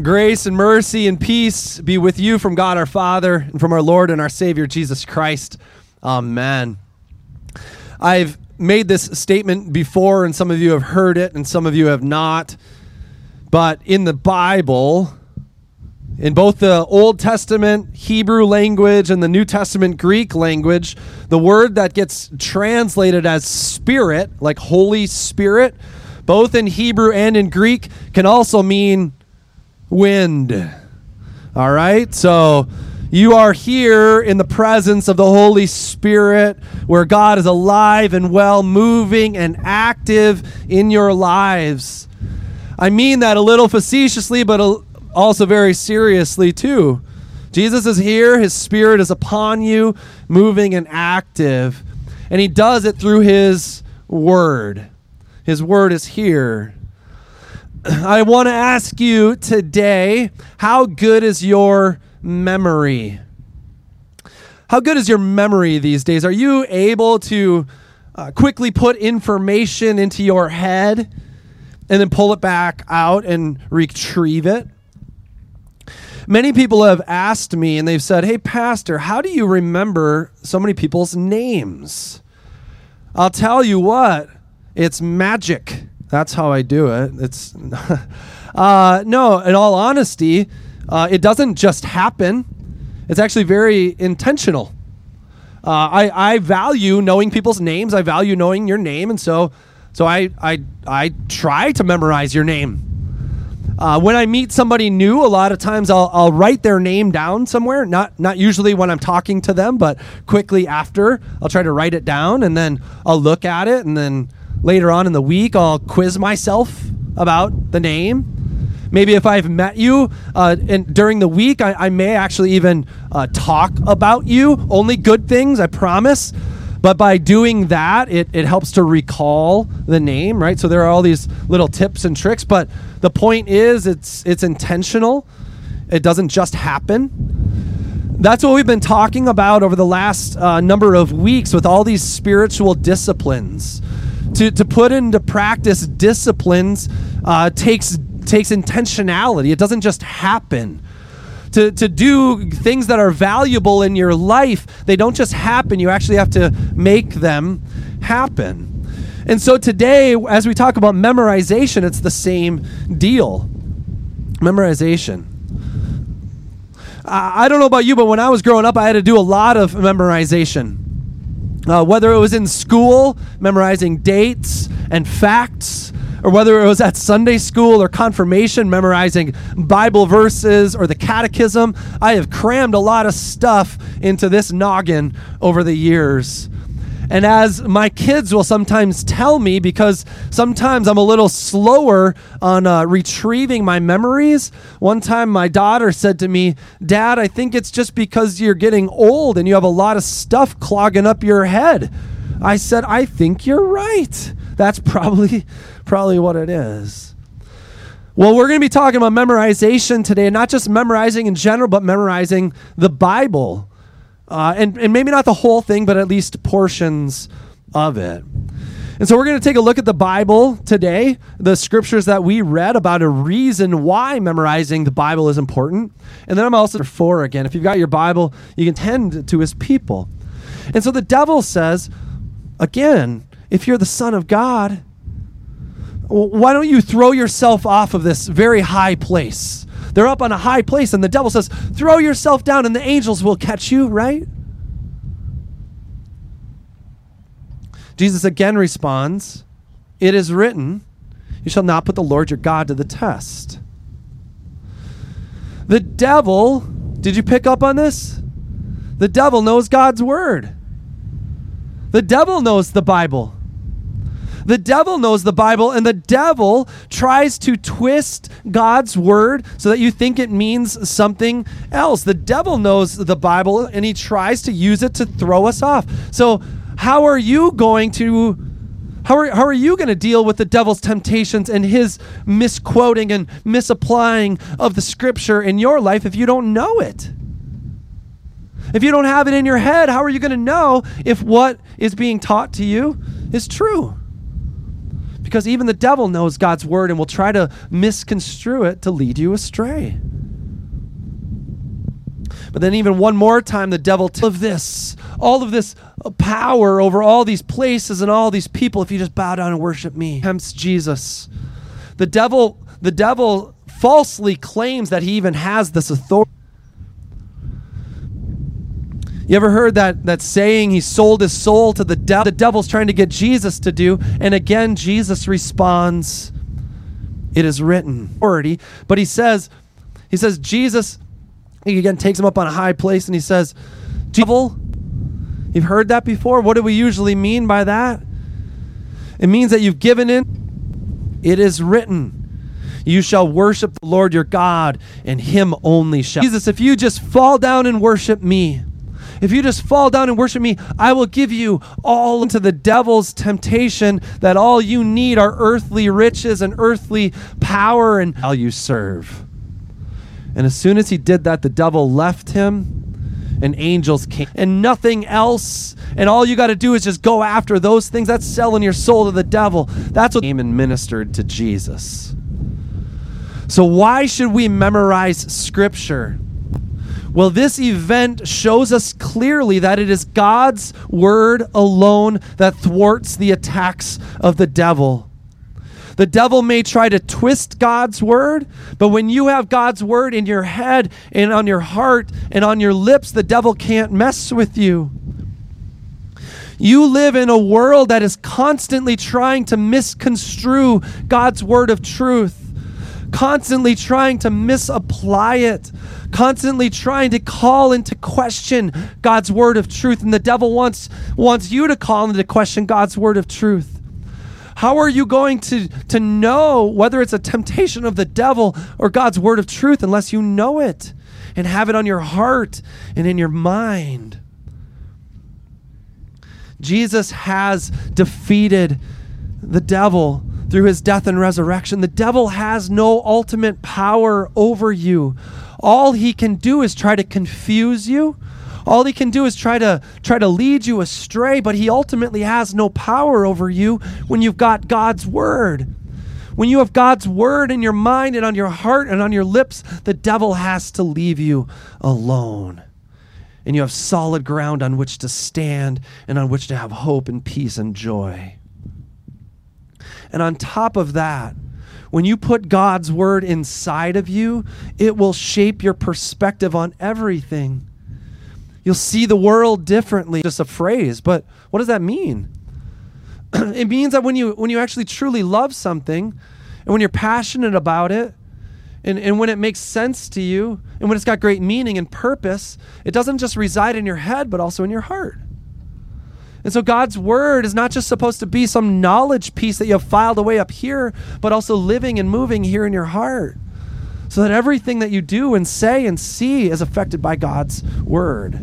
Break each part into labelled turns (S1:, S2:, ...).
S1: Grace and mercy and peace be with you from God our Father and from our Lord and our Savior Jesus Christ. Amen. I've made this statement before, and some of you have heard it, and some of you have not. But in the Bible, in both the Old Testament Hebrew language and the New Testament Greek language, the word that gets translated as spirit, like Holy Spirit, both in Hebrew and in Greek, can also mean wind. All right? So you are here in the presence of the Holy Spirit where God is alive and well, moving and active in your lives. I mean that a little facetiously, but also very seriously, too. Jesus is here, His Spirit is upon you, moving and active. And He does it through His Word. His Word is here. I want to ask you today how good is your memory? How good is your memory these days? Are you able to uh, quickly put information into your head and then pull it back out and retrieve it? Many people have asked me and they've said, Hey, Pastor, how do you remember so many people's names? I'll tell you what, it's magic. That's how I do it. It's uh, no, in all honesty, uh, it doesn't just happen. It's actually very intentional. Uh, I, I value knowing people's names. I value knowing your name, and so so I I I try to memorize your name. Uh, when I meet somebody new, a lot of times I'll, I'll write their name down somewhere. Not not usually when I'm talking to them, but quickly after, I'll try to write it down, and then I'll look at it, and then later on in the week, I'll quiz myself about the name. Maybe if I've met you uh, and during the week, I, I may actually even uh, talk about you. Only good things, I promise. But by doing that, it, it helps to recall the name, right? So there are all these little tips and tricks. But the point is, it's it's intentional. It doesn't just happen. That's what we've been talking about over the last uh, number of weeks with all these spiritual disciplines to, to put into practice disciplines uh, takes takes intentionality. It doesn't just happen. To, to do things that are valuable in your life, they don't just happen. You actually have to make them happen. And so today, as we talk about memorization, it's the same deal. Memorization. I don't know about you, but when I was growing up, I had to do a lot of memorization. Uh, whether it was in school, memorizing dates and facts, or whether it was at Sunday school or confirmation, memorizing Bible verses or the catechism, I have crammed a lot of stuff into this noggin over the years. And as my kids will sometimes tell me, because sometimes I'm a little slower on uh, retrieving my memories, one time my daughter said to me, Dad, I think it's just because you're getting old and you have a lot of stuff clogging up your head. I said, I think you're right. That's probably probably what it is. Well, we're going to be talking about memorization today, not just memorizing in general, but memorizing the Bible. Uh, and, and maybe not the whole thing, but at least portions of it. And so we're going to take a look at the Bible today, the scriptures that we read about a reason why memorizing the Bible is important. And then I'm also for again. If you've got your Bible, you can tend to his people. And so the devil says, again, if you're the Son of God, why don't you throw yourself off of this very high place? They're up on a high place, and the devil says, Throw yourself down, and the angels will catch you, right? Jesus again responds, It is written, You shall not put the Lord your God to the test. The devil, did you pick up on this? The devil knows God's word. The devil knows the Bible. The devil knows the Bible, and the devil tries to twist God's word so that you think it means something else. The devil knows the Bible, and he tries to use it to throw us off. So, how are you going to? How are, how are you going to deal with the devil's temptations and his misquoting and misapplying of the scripture in your life if you don't know it? If you don't have it in your head, how are you going to know if what is being taught to you is true? Because even the devil knows God's word and will try to misconstrue it to lead you astray. But then, even one more time, the devil of this, all of this power over all these places and all these people. If you just bow down and worship me, tempts Jesus. The devil, the devil falsely claims that he even has this authority. You ever heard that, that saying, he sold his soul to the devil? The devil's trying to get Jesus to do. And again, Jesus responds, It is written. Authority. But he says, he says, Jesus, he again takes him up on a high place and he says, Devil, you've heard that before? What do we usually mean by that? It means that you've given in. It is written. You shall worship the Lord your God, and him only shall. Jesus, if you just fall down and worship me, if you just fall down and worship me, I will give you all into the devil's temptation that all you need are earthly riches and earthly power and how you serve. And as soon as he did that, the devil left him and angels came and nothing else. And all you got to do is just go after those things. That's selling your soul to the devil. That's what came and ministered to Jesus. So, why should we memorize scripture? Well, this event shows us clearly that it is God's word alone that thwarts the attacks of the devil. The devil may try to twist God's word, but when you have God's word in your head and on your heart and on your lips, the devil can't mess with you. You live in a world that is constantly trying to misconstrue God's word of truth, constantly trying to misapply it, constantly trying to call into question God's word of truth. And the devil wants, wants you to call into question God's word of truth. How are you going to, to know whether it's a temptation of the devil or God's word of truth unless you know it and have it on your heart and in your mind? Jesus has defeated the devil through his death and resurrection. The devil has no ultimate power over you. All he can do is try to confuse you all he can do is try to try to lead you astray, but he ultimately has no power over you when you've got God's word. When you have God's word in your mind and on your heart and on your lips, the devil has to leave you alone. And you have solid ground on which to stand and on which to have hope and peace and joy. And on top of that, when you put God's word inside of you, it will shape your perspective on everything. You'll see the world differently. Just a phrase, but what does that mean? it means that when you when you actually truly love something and when you're passionate about it and, and when it makes sense to you and when it's got great meaning and purpose, it doesn't just reside in your head, but also in your heart. And so God's word is not just supposed to be some knowledge piece that you have filed away up here, but also living and moving here in your heart so that everything that you do and say and see is affected by God's word.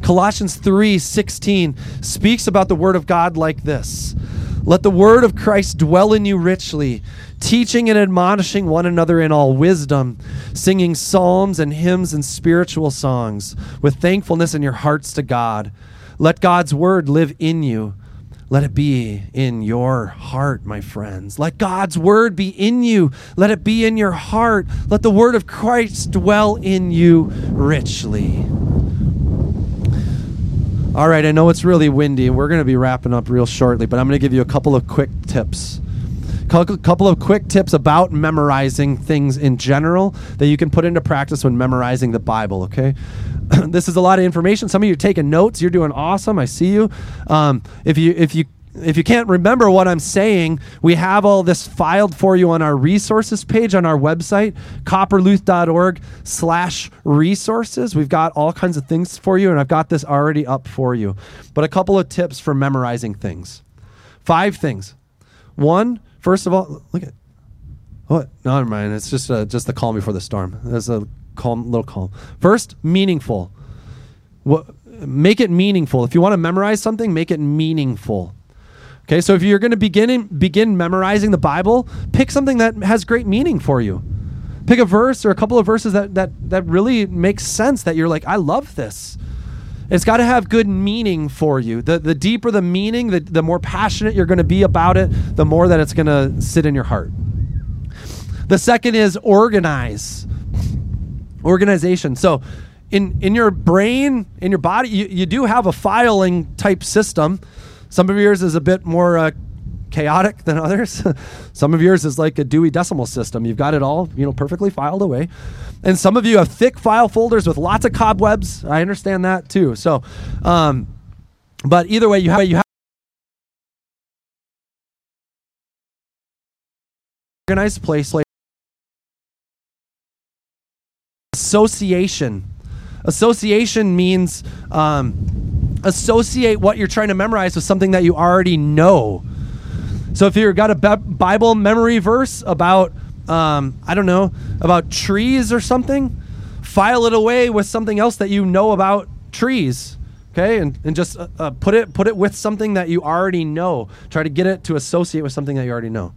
S1: Colossians 3:16 speaks about the word of God like this. Let the word of Christ dwell in you richly, teaching and admonishing one another in all wisdom, singing psalms and hymns and spiritual songs with thankfulness in your hearts to God. Let God's word live in you let it be in your heart, my friends. Let God's word be in you. Let it be in your heart. Let the word of Christ dwell in you richly. All right, I know it's really windy. We're going to be wrapping up real shortly, but I'm going to give you a couple of quick tips. A couple of quick tips about memorizing things in general that you can put into practice when memorizing the Bible, okay? this is a lot of information. Some of you are taking notes. You're doing awesome. I see you. Um, if you if you if you can't remember what I'm saying, we have all this filed for you on our resources page on our website, copperluth.org slash resources. We've got all kinds of things for you, and I've got this already up for you. But a couple of tips for memorizing things. Five things. One, first of all, look at what? No, never mind. It's just uh, just the calm before the storm. There's a calm, little calm. First, meaningful. What, make it meaningful. If you want to memorize something, make it meaningful. Okay, so if you're going to begin begin memorizing the Bible, pick something that has great meaning for you. Pick a verse or a couple of verses that that that really makes sense. That you're like, I love this, It's got to have good meaning for you. The, the deeper the meaning, the, the more passionate you're going to be about it, the more that it's going to sit in your heart. The second is organize. Organization. So, in, in your brain, in your body, you, you do have a filing type system. Some of yours is a bit more uh, chaotic than others. some of yours is like a Dewey Decimal System. You've got it all, you know, perfectly filed away. And some of you have thick file folders with lots of cobwebs. I understand that too. So, um, but either way, you have you have organized place. Association. Association means um, associate what you're trying to memorize with something that you already know. So if you've got a Bible memory verse about, um, I don't know, about trees or something, file it away with something else that you know about trees. Okay, and, and just uh, uh, put it put it with something that you already know. Try to get it to associate with something that you already know.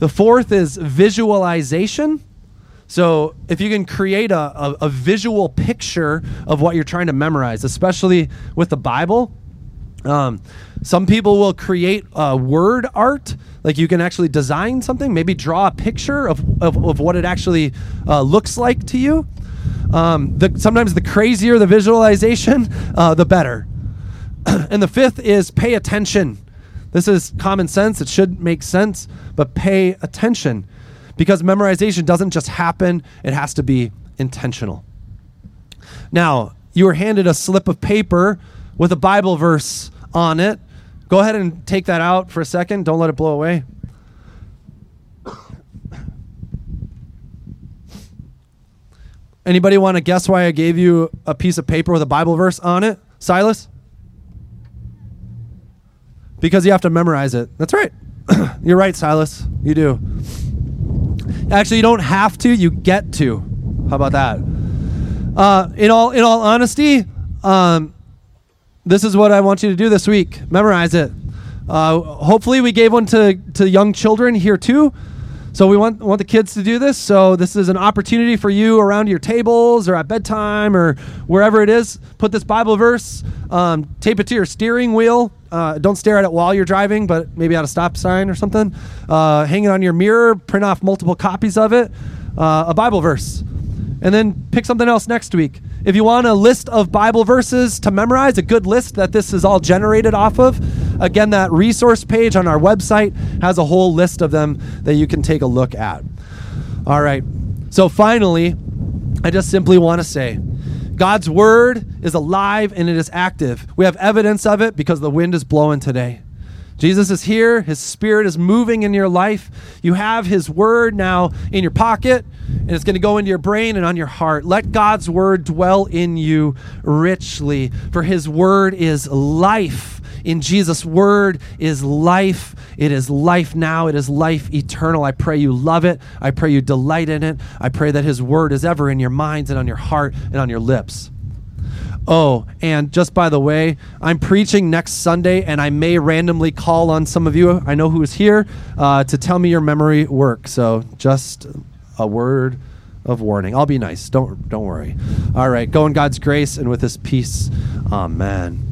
S1: The fourth is visualization. So if you can create a, a, a, visual picture of what you're trying to memorize, especially with the Bible, um, some people will create word art, like you can actually design something, maybe draw a picture of, of, of what it actually uh, looks like to you. Um, the, sometimes the crazier the visualization, uh, the better. and the fifth is pay attention. This is common sense, it should make sense, but pay attention because memorization doesn't just happen, it has to be intentional. Now, you were handed a slip of paper with a Bible verse on it. Go ahead and take that out for a second. Don't let it blow away. Anybody want to guess why I gave you a piece of paper with a Bible verse on it? Silas? Because you have to memorize it. That's right. You're right, Silas. You do. Actually, you don't have to, you get to. How about that? Uh, in all in all honesty, um, this is what I want you to do this week. Memorize it. Uh, hopefully, we gave one to, to young children here too. So we want want the kids to do this. So this is an opportunity for you around your tables or at bedtime or wherever it is. Put this Bible verse, um, tape it to your steering wheel. Uh, don't stare at it while you're driving, but maybe at a stop sign or something. Uh, hang it on your mirror. Print off multiple copies of it. Uh, a Bible verse, and then pick something else next week. If you want a list of Bible verses to memorize, a good list that this is all generated off of, again, that resource page on our website has a whole list of them that you can take a look at. All right. So finally, I just simply want to say God's word is alive and it is active. We have evidence of it because the wind is blowing today. Jesus is here. His spirit is moving in your life. You have his word now in your pocket, and it's going to go into your brain and on your heart. Let God's word dwell in you richly, for his word is life. In Jesus' word is life. It is life now. It is life eternal. I pray you love it. I pray you delight in it. I pray that his word is ever in your minds and on your heart and on your lips. Oh, and just by the way, I'm preaching next Sunday, and I may randomly call on some of you I know who is here uh, to tell me your memory work. So just a word of warning. I'll be nice. Don't don't worry. All right, go in God's grace and with His peace. Amen.